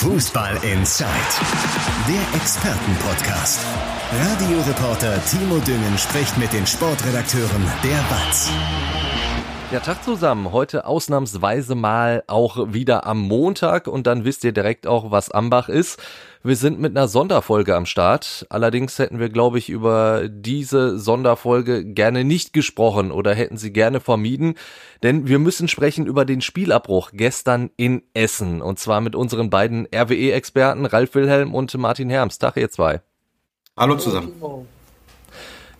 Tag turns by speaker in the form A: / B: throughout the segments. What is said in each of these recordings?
A: Fußball Inside, der Expertenpodcast. Radioreporter Timo Düngen spricht mit den Sportredakteuren der BATS.
B: Ja, Tag zusammen. Heute ausnahmsweise mal auch wieder am Montag und dann wisst ihr direkt auch, was Ambach ist. Wir sind mit einer Sonderfolge am Start. Allerdings hätten wir, glaube ich, über diese Sonderfolge gerne nicht gesprochen oder hätten sie gerne vermieden, denn wir müssen sprechen über den Spielabbruch gestern in Essen und zwar mit unseren beiden RWE-Experten Ralf Wilhelm und Martin Herms. Tag ihr zwei.
C: Hallo zusammen.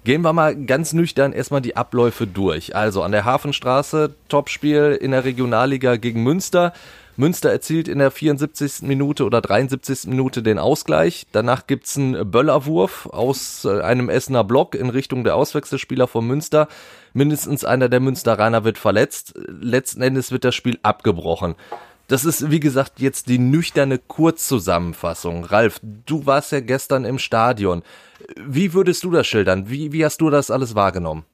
B: Gehen wir mal ganz nüchtern erstmal die Abläufe durch. Also an der Hafenstraße, Topspiel in der Regionalliga gegen Münster. Münster erzielt in der 74. Minute oder 73. Minute den Ausgleich. Danach gibt's einen Böllerwurf aus äh, einem Essener Block in Richtung der Auswechselspieler von Münster. Mindestens einer der Münsteraner wird verletzt. Letzten Endes wird das Spiel abgebrochen. Das ist, wie gesagt, jetzt die nüchterne Kurzzusammenfassung. Ralf, du warst ja gestern im Stadion. Wie würdest du das schildern? Wie, wie hast du das alles wahrgenommen?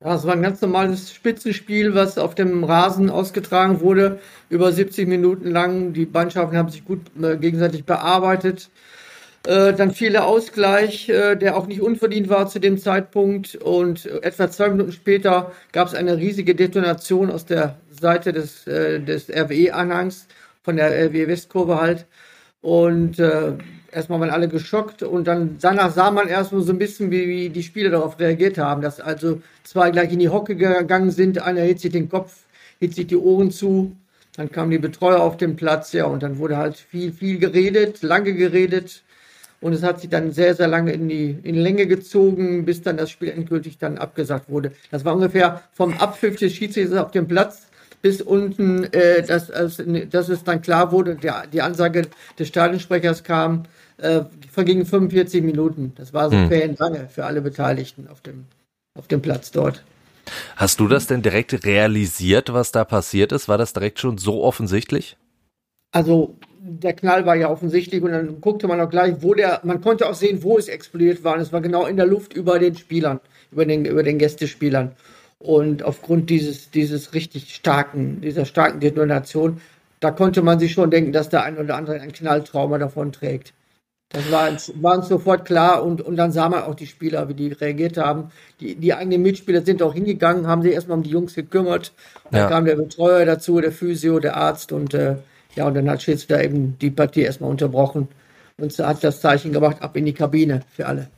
D: Ja, es war ein ganz normales Spitzenspiel, was auf dem Rasen ausgetragen wurde, über 70 Minuten lang. Die Mannschaften haben sich gut äh, gegenseitig bearbeitet. Äh, dann fiel der Ausgleich, äh, der auch nicht unverdient war zu dem Zeitpunkt. Und etwa zwei Minuten später gab es eine riesige Detonation aus der Seite des, äh, des RWE-Anhangs, von der RWE Westkurve halt. Und äh, erstmal waren alle geschockt und dann danach sah man erstmal so ein bisschen, wie, wie die Spieler darauf reagiert haben, dass also zwei gleich in die Hocke gegangen sind, einer hielt sich den Kopf, hielt sich die Ohren zu, dann kamen die Betreuer auf den Platz, ja, und dann wurde halt viel, viel geredet, lange geredet. Und es hat sich dann sehr, sehr lange in die in Länge gezogen, bis dann das Spiel endgültig dann abgesagt wurde. Das war ungefähr vom Abpfiff des Schiedsrichters auf dem Platz bis unten, äh, dass, als, dass es dann klar wurde, der, die Ansage des Stadionsprechers kam, äh, vergingen 45 Minuten. Das war so hm. lange für alle Beteiligten auf dem, auf dem Platz dort.
B: Hast du das denn direkt realisiert, was da passiert ist? War das direkt schon so offensichtlich?
D: Also der Knall war ja offensichtlich und dann guckte man auch gleich, wo der, man konnte auch sehen, wo es explodiert war. Und es war genau in der Luft über den Spielern, über den, über den Gästespielern. Und aufgrund dieses, dieses richtig starken, dieser starken Detonation, da konnte man sich schon denken, dass der ein oder andere ein Knalltrauma davon trägt. Das war uns, war uns sofort klar und, und dann sah man auch die Spieler, wie die reagiert haben. Die, die eigenen Mitspieler sind auch hingegangen, haben sich erstmal um die Jungs gekümmert. Dann ja. kam der Betreuer dazu, der Physio, der Arzt und äh, ja, und dann hat Schiedsrichter eben die Partie erstmal unterbrochen und hat das Zeichen gemacht, ab in die Kabine für alle.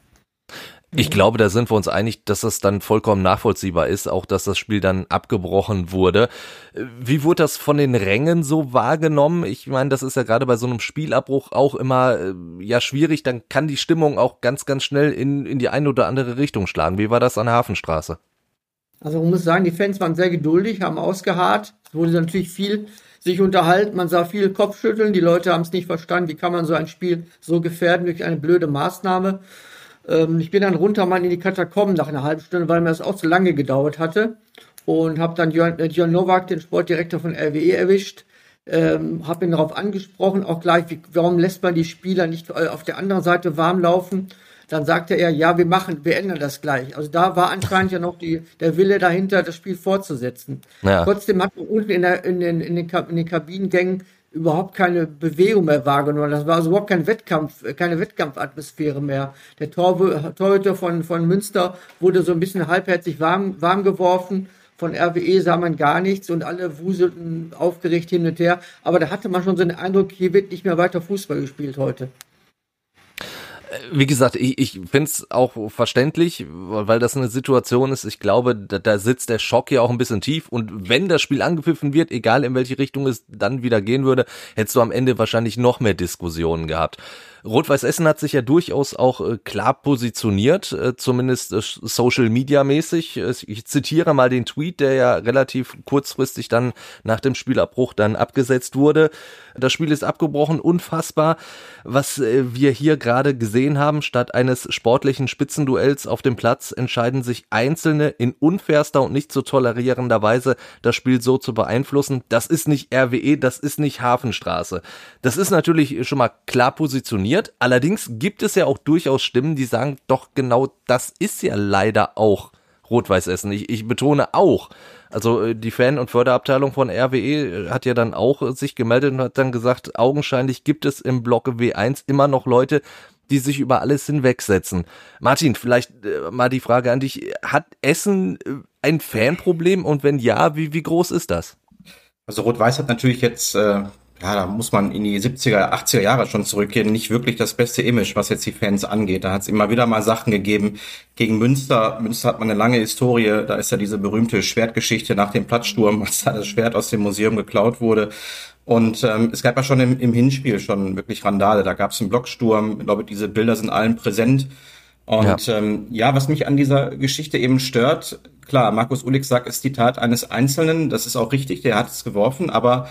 B: Ich glaube, da sind wir uns einig, dass das dann vollkommen nachvollziehbar ist, auch dass das Spiel dann abgebrochen wurde. Wie wurde das von den Rängen so wahrgenommen? Ich meine, das ist ja gerade bei so einem Spielabbruch auch immer äh, ja schwierig, dann kann die Stimmung auch ganz, ganz schnell in, in die eine oder andere Richtung schlagen. Wie war das an der Hafenstraße?
D: Also man muss sagen, die Fans waren sehr geduldig, haben ausgeharrt. Es wurde natürlich viel sich unterhalten, man sah viel Kopfschütteln, die Leute haben es nicht verstanden, wie kann man so ein Spiel so gefährden durch eine blöde Maßnahme. Ähm, ich bin dann runter mal in die Katakomben nach einer halben Stunde, weil mir das auch zu lange gedauert hatte. Und habe dann Jörn, äh, Nowak, den Sportdirektor von RWE, erwischt. Ähm, habe ihn darauf angesprochen, auch gleich, wie, warum lässt man die Spieler nicht äh, auf der anderen Seite warm laufen? Dann sagte er, ja, wir machen, wir ändern das gleich. Also da war anscheinend ja noch die, der Wille dahinter, das Spiel fortzusetzen. Ja. Trotzdem hat man unten in, der, in, den, in, den, in den Kabinengängen überhaupt keine Bewegung mehr wahrgenommen. Das war also überhaupt kein Wettkampf, keine Wettkampfatmosphäre mehr. Der Tor, Torhüter von, von Münster wurde so ein bisschen halbherzig warm, warm geworfen. Von RWE sah man gar nichts und alle wuselten aufgeregt hin und her. Aber da hatte man schon so den Eindruck, hier wird nicht mehr weiter Fußball gespielt heute
B: wie gesagt, ich, ich finde es auch verständlich, weil das eine Situation ist. Ich glaube, da, da sitzt der Schock ja auch ein bisschen tief. Und wenn das Spiel angepfiffen wird, egal in welche Richtung es dann wieder gehen würde, hättest du am Ende wahrscheinlich noch mehr Diskussionen gehabt. Rot-Weiß Essen hat sich ja durchaus auch äh, klar positioniert, äh, zumindest äh, Social Media mäßig. Ich zitiere mal den Tweet, der ja relativ kurzfristig dann nach dem Spielabbruch dann abgesetzt wurde. Das Spiel ist abgebrochen, unfassbar, was äh, wir hier gerade gesehen haben. Statt eines sportlichen Spitzenduells auf dem Platz entscheiden sich Einzelne in unfairster und nicht zu tolerierender Weise das Spiel so zu beeinflussen. Das ist nicht RWE, das ist nicht Hafenstraße. Das ist natürlich schon mal klar positioniert funktioniert. Allerdings gibt es ja auch durchaus Stimmen, die sagen, doch genau das ist ja leider auch Rot-Weiß Essen. Ich, ich betone auch, also äh, die Fan- und Förderabteilung von RWE hat ja dann auch sich gemeldet und hat dann gesagt, augenscheinlich gibt es im Block W1 immer noch Leute, die sich über alles hinwegsetzen. Martin, vielleicht äh, mal die Frage an dich. Hat Essen äh, ein Fanproblem und wenn ja, wie, wie groß ist das?
C: Also Rot-Weiß hat natürlich jetzt, äh, ja, da muss man in die 70er, 80er Jahre schon zurückgehen, nicht wirklich das beste Image, was jetzt die Fans angeht. Da hat es immer wieder mal Sachen gegeben gegen Münster. Münster hat man eine lange Historie, da ist ja diese berühmte Schwertgeschichte nach dem Platzsturm, als da das Schwert aus dem Museum geklaut wurde. Und ähm, es gab ja schon im, im Hinspiel schon wirklich Randale. Da gab es einen Blocksturm. Ich glaube, diese Bilder sind allen präsent. Und ja. Ähm, ja, was mich an dieser Geschichte eben stört, klar, Markus Ulik sagt, ist die Tat eines Einzelnen. Das ist auch richtig, der hat es geworfen, aber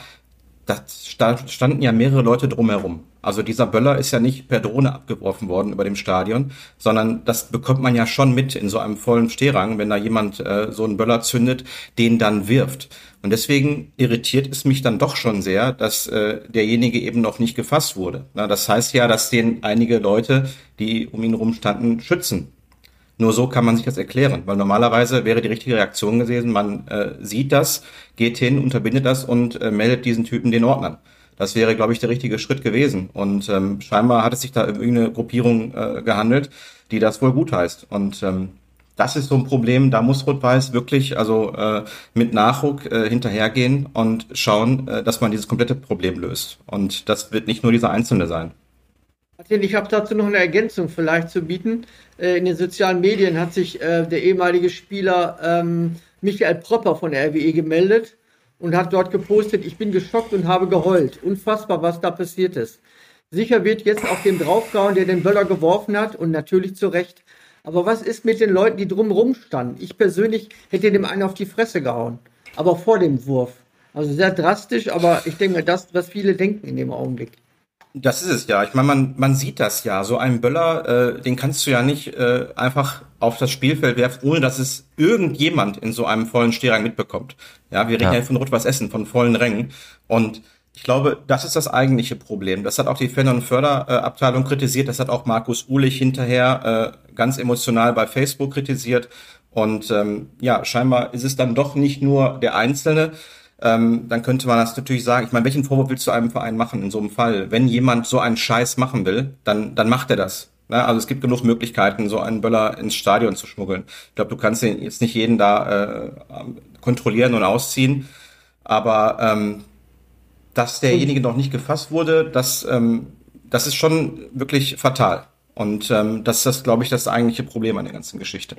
C: da standen ja mehrere Leute drumherum. Also dieser Böller ist ja nicht per Drohne abgeworfen worden über dem Stadion, sondern das bekommt man ja schon mit in so einem vollen Stehrang, wenn da jemand äh, so einen Böller zündet, den dann wirft. Und deswegen irritiert es mich dann doch schon sehr, dass äh, derjenige eben noch nicht gefasst wurde. Na, das heißt ja, dass den einige Leute, die um ihn rumstanden, schützen. Nur so kann man sich das erklären, weil normalerweise wäre die richtige Reaktion gewesen, man äh, sieht das, geht hin, unterbindet das und äh, meldet diesen Typen den Ordnern. Das wäre, glaube ich, der richtige Schritt gewesen. Und ähm, scheinbar hat es sich da irgendeine Gruppierung äh, gehandelt, die das wohl gut heißt. Und ähm, das ist so ein Problem, da muss Rot-Weiß wirklich also äh, mit Nachdruck äh, hinterhergehen und schauen, äh, dass man dieses komplette Problem löst. Und das wird nicht nur dieser Einzelne sein.
D: Ich habe dazu noch eine Ergänzung vielleicht zu bieten. Äh, in den sozialen Medien hat sich äh, der ehemalige Spieler ähm, Michael Propper von der RWE gemeldet und hat dort gepostet, ich bin geschockt und habe geheult. Unfassbar, was da passiert ist. Sicher wird jetzt auf dem draufgehauen, der den Böller geworfen hat und natürlich zu Recht. Aber was ist mit den Leuten, die drumherum standen? Ich persönlich hätte dem einen auf die Fresse gehauen. Aber vor dem Wurf. Also sehr drastisch, aber ich denke, das, was viele denken in dem Augenblick.
C: Das ist es ja. Ich meine, man, man sieht das ja. So einen Böller, äh, den kannst du ja nicht äh, einfach auf das Spielfeld werfen, ohne dass es irgendjemand in so einem vollen Stehrang mitbekommt. Ja, wir reden ja, ja von Rot-Weiß Essen, von vollen Rängen. Und ich glaube, das ist das eigentliche Problem. Das hat auch die Fan- und Förderabteilung kritisiert. Das hat auch Markus Uhlich hinterher äh, ganz emotional bei Facebook kritisiert. Und ähm, ja, scheinbar ist es dann doch nicht nur der Einzelne. Ähm, dann könnte man das natürlich sagen. Ich meine, welchen Vorwurf willst du einem Verein machen in so einem Fall? Wenn jemand so einen Scheiß machen will, dann, dann macht er das. Ne? Also es gibt genug Möglichkeiten, so einen Böller ins Stadion zu schmuggeln. Ich glaube, du kannst jetzt nicht jeden da äh, kontrollieren und ausziehen. Aber ähm, dass derjenige noch nicht gefasst wurde, das, ähm, das ist schon wirklich fatal. Und ähm, das ist, glaube ich, das eigentliche Problem an der ganzen Geschichte.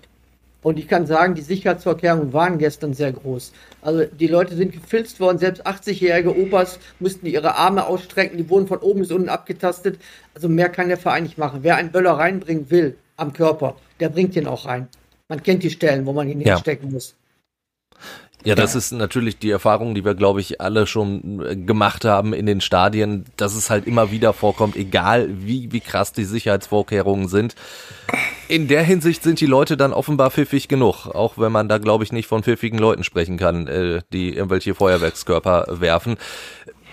D: Und ich kann sagen, die Sicherheitsvorkehrungen waren gestern sehr groß. Also die Leute sind gefilzt worden, selbst 80-jährige Opas mussten ihre Arme ausstrecken, die wurden von oben bis unten abgetastet. Also mehr kann der Verein nicht machen. Wer einen Böller reinbringen will am Körper, der bringt ihn auch rein. Man kennt die Stellen, wo man ihn ja. hinstecken muss.
B: Ja, das ist natürlich die Erfahrung, die wir, glaube ich, alle schon äh, gemacht haben in den Stadien, dass es halt immer wieder vorkommt, egal wie, wie krass die Sicherheitsvorkehrungen sind. In der Hinsicht sind die Leute dann offenbar pfiffig genug, auch wenn man da, glaube ich, nicht von pfiffigen Leuten sprechen kann, äh, die irgendwelche Feuerwerkskörper werfen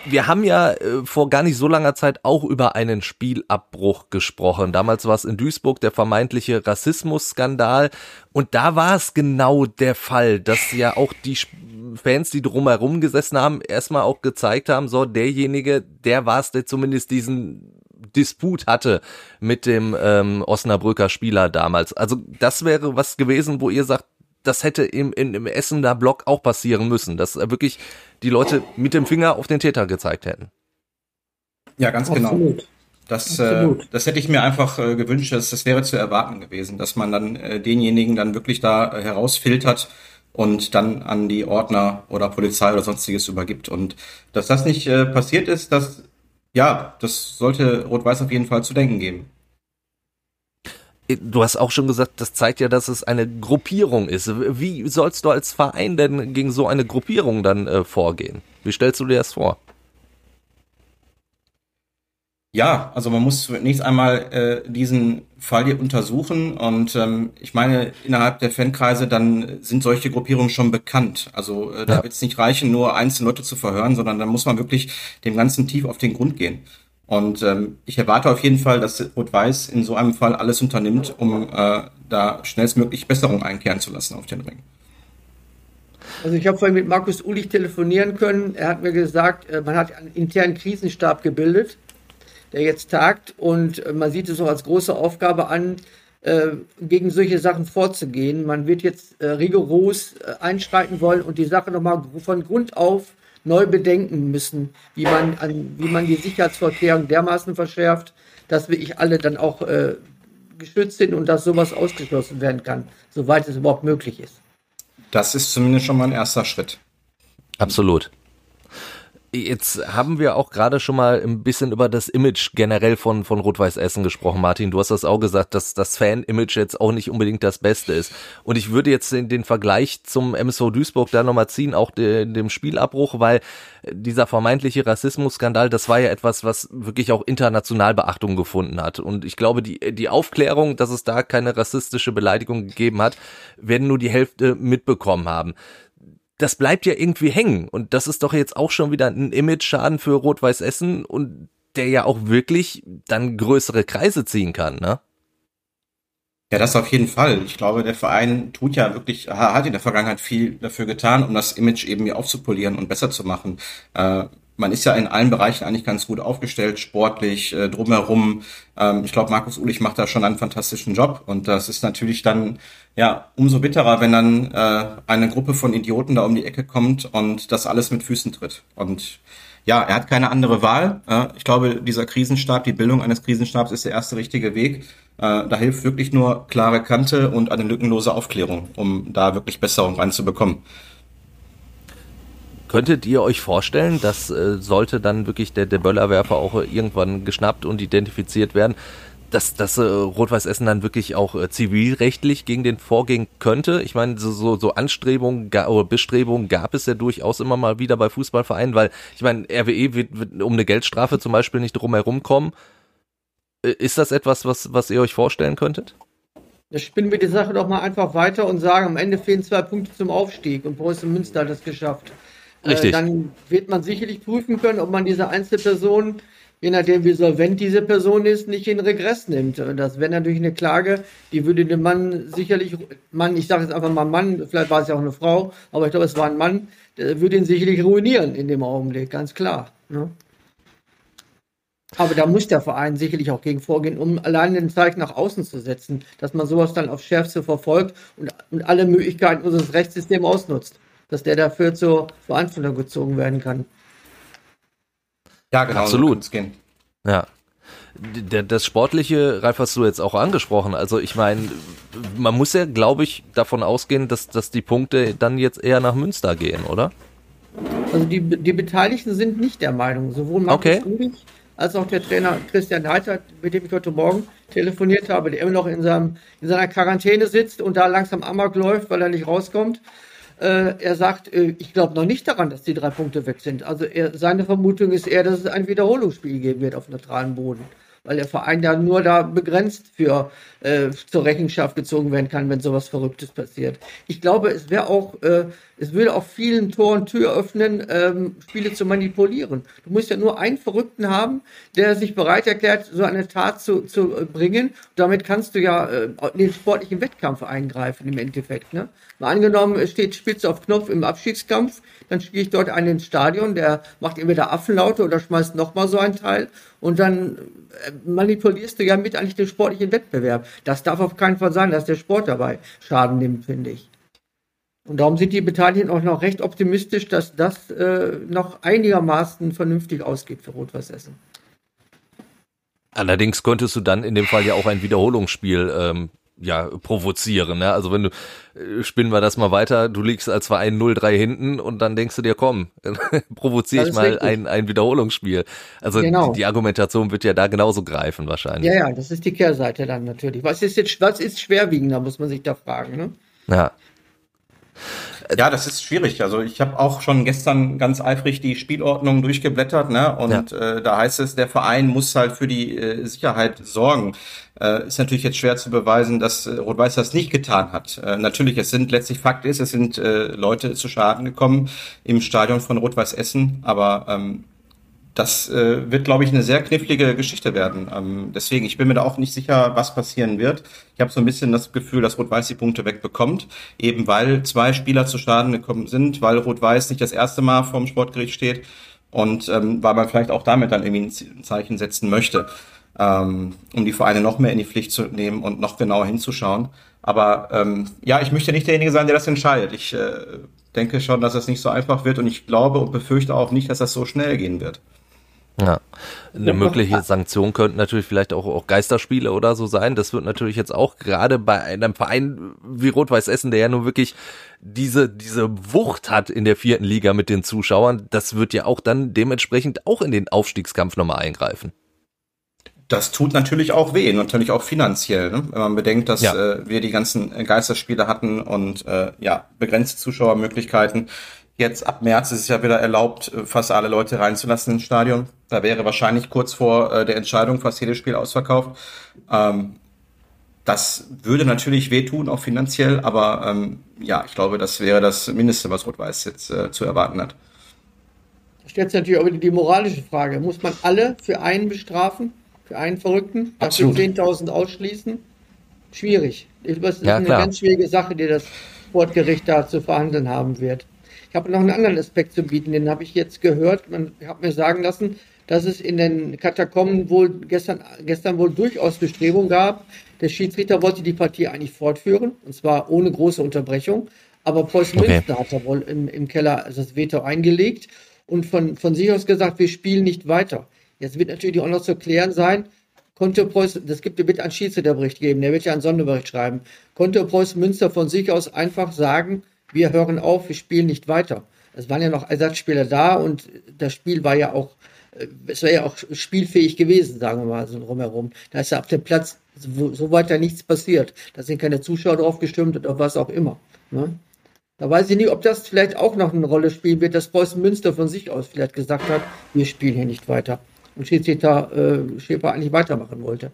B: wir haben ja äh, vor gar nicht so langer Zeit auch über einen Spielabbruch gesprochen. Damals war es in Duisburg der vermeintliche Rassismusskandal. Und da war es genau der Fall, dass ja auch die Fans, die drumherum gesessen haben, erstmal auch gezeigt haben, so derjenige, der war es, der zumindest diesen Disput hatte mit dem ähm, Osnabrücker Spieler damals. Also das wäre was gewesen, wo ihr sagt, das hätte im, im, im Essener Block auch passieren müssen, dass wirklich die Leute mit dem Finger auf den Täter gezeigt hätten.
C: Ja, ganz genau. Absolut. genau. Das, äh, das hätte ich mir einfach äh, gewünscht, dass das wäre zu erwarten gewesen, dass man dann äh, denjenigen dann wirklich da äh, herausfiltert und dann an die Ordner oder Polizei oder sonstiges übergibt. Und dass das nicht äh, passiert ist, das ja, das sollte Rot-Weiß auf jeden Fall zu denken geben
B: du hast auch schon gesagt, das zeigt ja, dass es eine Gruppierung ist. Wie sollst du als Verein denn gegen so eine Gruppierung dann äh, vorgehen? Wie stellst du dir das vor?
C: Ja, also man muss zunächst einmal äh, diesen Fall hier untersuchen und ähm, ich meine, innerhalb der Fankreise dann sind solche Gruppierungen schon bekannt. Also äh, da ja. wird es nicht reichen, nur einzelne Leute zu verhören, sondern da muss man wirklich dem Ganzen tief auf den Grund gehen. Und ähm, ich erwarte auf jeden Fall, dass Rot-Weiß in so einem Fall alles unternimmt, um äh, da schnellstmöglich Besserung einkehren zu lassen auf den Ring.
D: Also ich habe vorhin mit Markus Ulich telefonieren können. Er hat mir gesagt, äh, man hat einen internen Krisenstab gebildet, der jetzt tagt und äh, man sieht es auch als große Aufgabe an, äh, gegen solche Sachen vorzugehen. Man wird jetzt rigoros einschreiten wollen und die Sache nochmal von Grund auf neu bedenken müssen, wie man, an, wie man die Sicherheitsvorkehrungen dermaßen verschärft, dass wir alle dann auch äh, geschützt sind und dass sowas ausgeschlossen werden kann, soweit es überhaupt möglich ist.
C: Das ist zumindest schon mal ein erster Schritt.
B: Absolut. Jetzt haben wir auch gerade schon mal ein bisschen über das Image generell von, von Rot-Weiß Essen gesprochen, Martin. Du hast das auch gesagt, dass das Fan-Image jetzt auch nicht unbedingt das Beste ist. Und ich würde jetzt den, den Vergleich zum MSV Duisburg da nochmal ziehen, auch de, dem Spielabbruch, weil dieser vermeintliche Rassismusskandal, das war ja etwas, was wirklich auch international Beachtung gefunden hat. Und ich glaube, die, die Aufklärung, dass es da keine rassistische Beleidigung gegeben hat, werden nur die Hälfte mitbekommen haben das bleibt ja irgendwie hängen. Und das ist doch jetzt auch schon wieder ein Image-Schaden für Rot-Weiß Essen und der ja auch wirklich dann größere Kreise ziehen kann, ne?
C: Ja, das auf jeden Fall. Ich glaube, der Verein tut ja wirklich, hat in der Vergangenheit viel dafür getan, um das Image eben hier aufzupolieren und besser zu machen. Äh, man ist ja in allen Bereichen eigentlich ganz gut aufgestellt, sportlich, äh, drumherum. Ähm, ich glaube, Markus Ulich macht da schon einen fantastischen Job und das ist natürlich dann ja umso bitterer, wenn dann äh, eine Gruppe von Idioten da um die Ecke kommt und das alles mit Füßen tritt. Und ja, er hat keine andere Wahl. Äh, ich glaube, dieser Krisenstab, die Bildung eines Krisenstabs ist der erste richtige Weg. Äh, da hilft wirklich nur klare Kante und eine lückenlose Aufklärung, um da wirklich Besserung reinzubekommen.
B: Könntet ihr euch vorstellen, dass äh, sollte dann wirklich der, der Böllerwerfer auch irgendwann geschnappt und identifiziert werden, dass das äh, Rot-Weiß Essen dann wirklich auch äh, zivilrechtlich gegen den vorgehen könnte? Ich meine, so, so, so Anstrebungen oder Bestrebungen gab es ja durchaus immer mal wieder bei Fußballvereinen, weil ich meine, RWE wird, wird um eine Geldstrafe zum Beispiel nicht drumherum kommen. Äh, ist das etwas, was, was ihr euch vorstellen könntet?
D: Da spinnen wir die Sache doch mal einfach weiter und sagen, am Ende fehlen zwei Punkte zum Aufstieg und Preußen Münster hat das geschafft. Richtig. Äh, dann wird man sicherlich prüfen können, ob man diese Einzelperson, je nachdem wie solvent diese Person ist, nicht in Regress nimmt. Das wäre natürlich eine Klage, die würde dem Mann sicherlich, Mann, ich sage jetzt einfach mal Mann, vielleicht war es ja auch eine Frau, aber ich glaube, es war ein Mann, der würde ihn sicherlich ruinieren in dem Augenblick, ganz klar. Ne? Aber da muss der Verein sicherlich auch gegen vorgehen, um allein den Zeichen nach außen zu setzen, dass man sowas dann aufs Schärfste verfolgt und, und alle Möglichkeiten unseres Rechtssystems ausnutzt dass der dafür zur Verantwortung gezogen werden kann.
B: Ja, genau. Absolut. So ja. Das Sportliche, Ralf, hast du jetzt auch angesprochen. Also ich meine, man muss ja, glaube ich, davon ausgehen, dass, dass die Punkte dann jetzt eher nach Münster gehen, oder?
D: Also die, die Beteiligten sind nicht der Meinung. Sowohl Markus okay. Ulrich als auch der Trainer Christian Heiter, mit dem ich heute Morgen telefoniert habe, der immer noch in, seinem, in seiner Quarantäne sitzt und da langsam Amok läuft, weil er nicht rauskommt. Äh, er sagt, äh, ich glaube noch nicht daran, dass die drei Punkte weg sind. Also er, seine Vermutung ist eher, dass es ein Wiederholungsspiel geben wird auf neutralem Boden weil der Verein ja nur da begrenzt für äh, zur Rechenschaft gezogen werden kann, wenn sowas Verrücktes passiert. Ich glaube, es wäre auch, äh, es würde auch vielen Toren Tür öffnen, ähm, Spiele zu manipulieren. Du musst ja nur einen Verrückten haben, der sich bereit erklärt, so eine Tat zu, zu äh, bringen. Damit kannst du ja äh, in den sportlichen Wettkampf eingreifen im Endeffekt. Ne? Mal angenommen, es steht spitz auf Knopf im Abschiedskampf, dann spiele ich dort einen ins Stadion, der macht entweder Affenlaute oder schmeißt nochmal so ein Teil und dann äh, manipulierst du ja mit eigentlich den sportlichen Wettbewerb. Das darf auf keinen Fall sein, dass der Sport dabei Schaden nimmt, finde ich. Und darum sind die Beteiligten auch noch recht optimistisch, dass das äh, noch einigermaßen vernünftig ausgeht für Rot-Weiß Essen.
B: Allerdings könntest du dann in dem Fall ja auch ein Wiederholungsspiel ähm, ja, provozieren. Ne? Also wenn du, äh, spinnen wir das mal weiter, du liegst als Verein 0-3 hinten und dann denkst du dir, komm, provoziere ich mal ein, ein Wiederholungsspiel. Also genau. die, die, Argumentation wird ja da genauso greifen wahrscheinlich.
D: Ja, ja, das ist die Kehrseite dann natürlich. Was ist jetzt, was ist schwerwiegender, muss man sich da fragen, ne?
C: Ja. Ja, das ist schwierig. Also ich habe auch schon gestern ganz eifrig die Spielordnung durchgeblättert, ne? Und ja. äh, da heißt es, der Verein muss halt für die äh, Sicherheit sorgen. Äh, ist natürlich jetzt schwer zu beweisen, dass äh, Rot-Weiß das nicht getan hat. Äh, natürlich, es sind letztlich Fakt ist, es sind äh, Leute zu Schaden gekommen im Stadion von Rot-Weiß Essen, aber ähm, das äh, wird, glaube ich, eine sehr knifflige Geschichte werden. Ähm, deswegen, ich bin mir da auch nicht sicher, was passieren wird. Ich habe so ein bisschen das Gefühl, dass Rot-Weiß die Punkte wegbekommt, eben weil zwei Spieler zu Schaden gekommen sind, weil Rot-Weiß nicht das erste Mal vorm Sportgericht steht und ähm, weil man vielleicht auch damit dann irgendwie ein Zeichen setzen möchte, ähm, um die Vereine noch mehr in die Pflicht zu nehmen und noch genauer hinzuschauen. Aber ähm, ja, ich möchte nicht derjenige sein, der das entscheidet. Ich äh, denke schon, dass das nicht so einfach wird und ich glaube und befürchte auch nicht, dass das so schnell gehen wird.
B: Ja, eine mögliche Sanktion könnten natürlich vielleicht auch, auch Geisterspiele oder so sein. Das wird natürlich jetzt auch gerade bei einem Verein wie Rot-Weiß Essen, der ja nun wirklich diese, diese Wucht hat in der vierten Liga mit den Zuschauern, das wird ja auch dann dementsprechend auch in den Aufstiegskampf nochmal eingreifen.
C: Das tut natürlich auch weh, natürlich auch finanziell, ne? wenn man bedenkt, dass ja. äh, wir die ganzen Geisterspiele hatten und äh, ja begrenzte Zuschauermöglichkeiten. Jetzt ab März ist es ja wieder erlaubt, äh, fast alle Leute reinzulassen ins Stadion. Da wäre wahrscheinlich kurz vor äh, der Entscheidung fast jedes Spiel ausverkauft. Ähm, das würde natürlich wehtun, auch finanziell, aber ähm, ja, ich glaube, das wäre das Mindeste, was Rot-Weiß jetzt äh, zu erwarten hat.
D: Da stellt sich natürlich auch wieder die moralische Frage. Muss man alle für einen bestrafen? Für einen Verrückten? Dafür 10.000 ausschließen? Schwierig. Das ist ja, eine ganz schwierige Sache, die das Sportgericht da zu verhandeln haben wird. Ich habe noch einen anderen Aspekt zu bieten, den habe ich jetzt gehört. Man hat mir sagen lassen, dass es in den Katakomben wohl gestern, gestern wohl durchaus Bestrebungen gab. Der Schiedsrichter wollte die Partie eigentlich fortführen, und zwar ohne große Unterbrechung. Aber Preußen okay. Münster hat da wohl im, im Keller das Veto eingelegt und von, von sich aus gesagt, wir spielen nicht weiter. Jetzt wird natürlich auch noch zu klären sein, konnte Preußen, das gibt, wird einen Schiedsrichterbericht geben, der wird ja einen Sonderbericht schreiben, konnte Preußen Münster von sich aus einfach sagen, wir hören auf, wir spielen nicht weiter. Es waren ja noch Ersatzspieler da und das Spiel war ja auch, äh, es wäre ja auch spielfähig gewesen, sagen wir mal so drumherum. Da ist ja auf dem Platz so, so weiter nichts passiert. Da sind keine Zuschauer drauf gestimmt oder was auch immer. Ne? Da weiß ich nicht, ob das vielleicht auch noch eine Rolle spielen wird, dass Preußen Münster von sich aus vielleicht gesagt hat, wir spielen hier nicht weiter. Und Schiedsrichter äh, Schäfer eigentlich weitermachen wollte.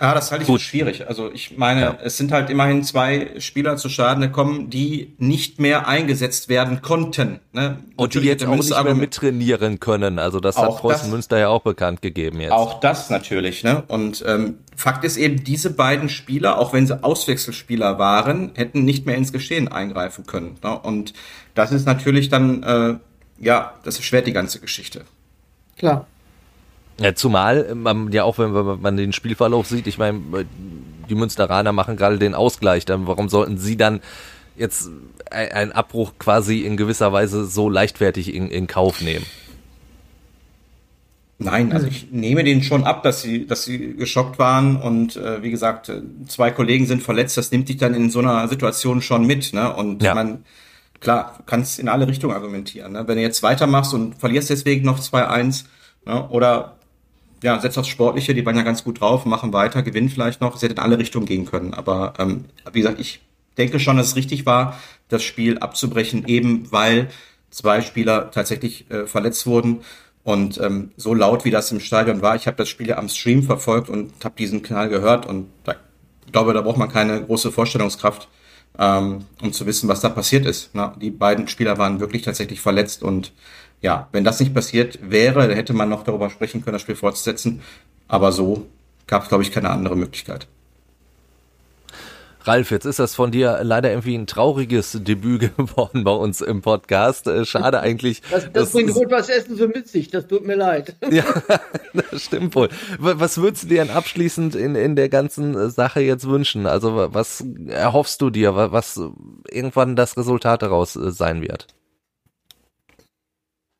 C: Ja, das halte ich Gut. für schwierig. Also ich meine, ja. es sind halt immerhin zwei Spieler zu Schaden gekommen, die nicht mehr eingesetzt werden konnten.
B: Ne? Und die jetzt auch nicht mehr mittrainieren können. Also das hat Preußen Münster ja auch bekannt gegeben jetzt.
C: Auch das natürlich. Ne? Und ähm, Fakt ist eben, diese beiden Spieler, auch wenn sie Auswechselspieler waren, hätten nicht mehr ins Geschehen eingreifen können. Ne? Und das ist natürlich dann, äh, ja, das erschwert die ganze Geschichte.
D: Klar.
B: Ja, zumal man ja auch, wenn man den Spielverlauf sieht, ich meine, die Münsteraner machen gerade den Ausgleich, dann warum sollten sie dann jetzt einen Abbruch quasi in gewisser Weise so leichtfertig in, in Kauf nehmen?
C: Nein, also ich nehme denen schon ab, dass sie, dass sie geschockt waren und äh, wie gesagt, zwei Kollegen sind verletzt. Das nimmt dich dann in so einer Situation schon mit, ne? Und ja. man klar, du kannst in alle Richtungen argumentieren. Ne? Wenn du jetzt weitermachst und verlierst deswegen noch 2-1 ne? oder ja, setzt aufs Sportliche, die waren ja ganz gut drauf, machen weiter, gewinnen vielleicht noch. Es hätte in alle Richtungen gehen können. Aber ähm, wie gesagt, ich denke schon, dass es richtig war, das Spiel abzubrechen, eben weil zwei Spieler tatsächlich äh, verletzt wurden. Und ähm, so laut wie das im Stadion war, ich habe das Spiel ja am Stream verfolgt und habe diesen Kanal gehört und da, glaube, da braucht man keine große Vorstellungskraft, ähm, um zu wissen, was da passiert ist. Na, die beiden Spieler waren wirklich tatsächlich verletzt und ja, wenn das nicht passiert wäre, hätte man noch darüber sprechen können, das Spiel fortzusetzen. Aber so gab es, glaube ich, keine andere Möglichkeit.
B: Ralf, jetzt ist das von dir leider irgendwie ein trauriges Debüt geworden bei uns im Podcast. Äh, schade eigentlich.
D: Das, das, das bringt wohl was Essen so mit sich, das tut mir leid.
B: Ja, das stimmt wohl. Was würdest du dir denn abschließend in, in der ganzen Sache jetzt wünschen? Also was erhoffst du dir, was irgendwann das Resultat daraus äh, sein wird?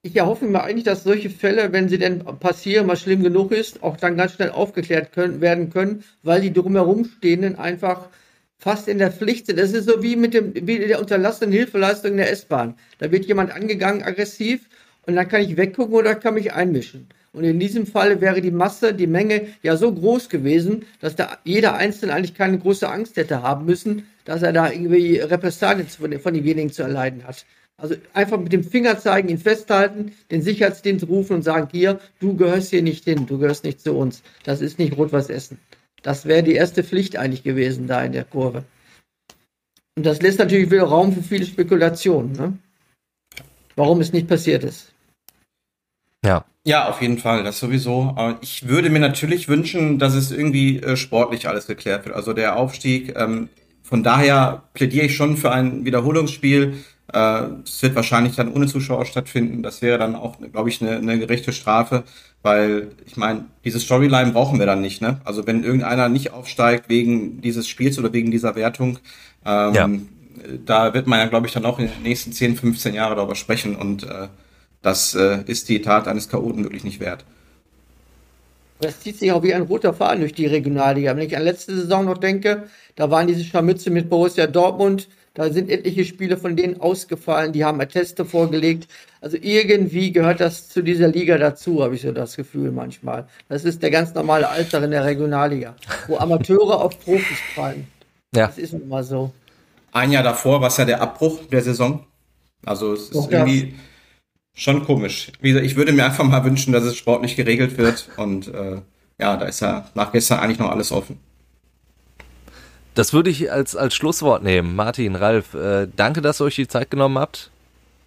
D: Ich erhoffe mir eigentlich, dass solche Fälle, wenn sie denn passieren, was schlimm genug ist, auch dann ganz schnell aufgeklärt können, werden können, weil die drumherum stehenden einfach fast in der Pflicht sind. Das ist so wie mit dem, wie der unterlassenen Hilfeleistung in der S-Bahn. Da wird jemand angegangen, aggressiv, und dann kann ich weggucken oder kann mich einmischen. Und in diesem Fall wäre die Masse, die Menge ja so groß gewesen, dass da jeder Einzelne eigentlich keine große Angst hätte haben müssen, dass er da irgendwie Repressalien von, von demjenigen zu erleiden hat. Also einfach mit dem Finger zeigen, ihn festhalten, den Sicherheitsdienst rufen und sagen, hier, du gehörst hier nicht hin, du gehörst nicht zu uns. Das ist nicht Rot-Weiß Essen. Das wäre die erste Pflicht eigentlich gewesen da in der Kurve. Und das lässt natürlich wieder Raum für viele Spekulationen, ne? warum es nicht passiert ist.
C: Ja. Ja, auf jeden Fall, das sowieso. Aber ich würde mir natürlich wünschen, dass es irgendwie äh, sportlich alles geklärt wird. Also der Aufstieg, ähm, von daher plädiere ich schon für ein Wiederholungsspiel. Äh, es wird wahrscheinlich dann ohne Zuschauer stattfinden. Das wäre dann auch, glaube ich, eine, eine gerechte Strafe, weil ich meine, diese Storyline brauchen wir dann nicht. Ne? Also wenn irgendeiner nicht aufsteigt wegen dieses Spiels oder wegen dieser Wertung, ähm, ja. da wird man ja, glaube ich, dann auch in den nächsten 10, 15 Jahren darüber sprechen und äh, das äh, ist die Tat eines Chaoten wirklich nicht wert.
D: Das zieht sich auch wie ein roter Faden durch die Regionalliga. Wenn ich an letzte Saison noch denke, da waren diese Scharmütze mit Borussia Dortmund, da sind etliche Spiele von denen ausgefallen, die haben Atteste vorgelegt. Also irgendwie gehört das zu dieser Liga dazu, habe ich so das Gefühl manchmal. Das ist der ganz normale Alltag in der Regionalliga, wo Amateure auf Profis fallen. Ja. Das ist nun mal so.
C: Ein Jahr davor war es ja der Abbruch der Saison. Also es ist Doch, irgendwie schon komisch. Wie gesagt, ich würde mir einfach mal wünschen, dass es sportlich geregelt wird. Und äh, ja, da ist ja nach gestern eigentlich noch alles offen.
B: Das würde ich als, als Schlusswort nehmen. Martin, Ralf, äh, danke, dass ihr euch die Zeit genommen habt.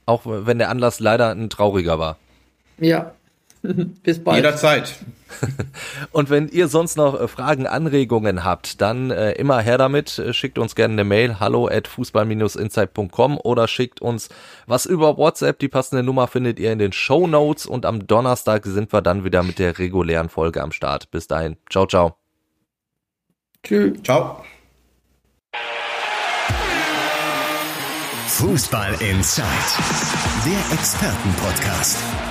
B: Auch wenn der Anlass leider ein trauriger war.
D: Ja,
C: Bis bald. Jederzeit.
B: Und wenn ihr sonst noch äh, Fragen, Anregungen habt, dann äh, immer her damit. Äh, schickt uns gerne eine Mail, hallo at fußball-insight.com oder schickt uns was über WhatsApp. Die passende Nummer findet ihr in den Show Notes und am Donnerstag sind wir dann wieder mit der regulären Folge am Start. Bis dahin. Ciao, ciao.
C: Tschüss. Ciao.
A: Fußball Inside, der Expertenpodcast.